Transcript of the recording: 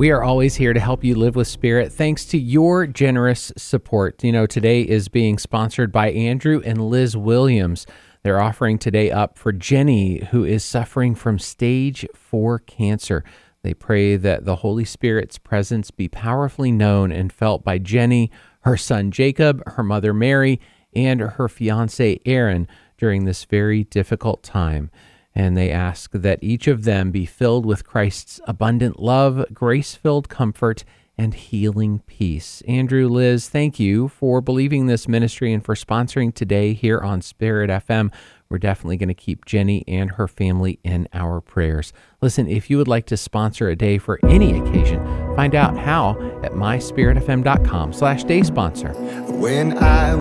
We are always here to help you live with spirit thanks to your generous support. You know, today is being sponsored by Andrew and Liz Williams. They're offering today up for Jenni, who is suffering from stage four cancer. They pray that the Holy Spirit's presence be powerfully known and felt by Jenni, her son Jacob, her mother Mary, and her fiance Aaron during this very difficult time and they ask that each of them be filled with Christ's abundant love, grace filled comfort, and healing peace. Andrew, Liz, thank you for believing this ministry and for sponsoring today here on Spirit FM. We're definitely going to keep Jenni and her family in our prayers. Listen, if you would like to sponsor a day for any occasion, find out how at myspiritfm.com slash day sponsor. When I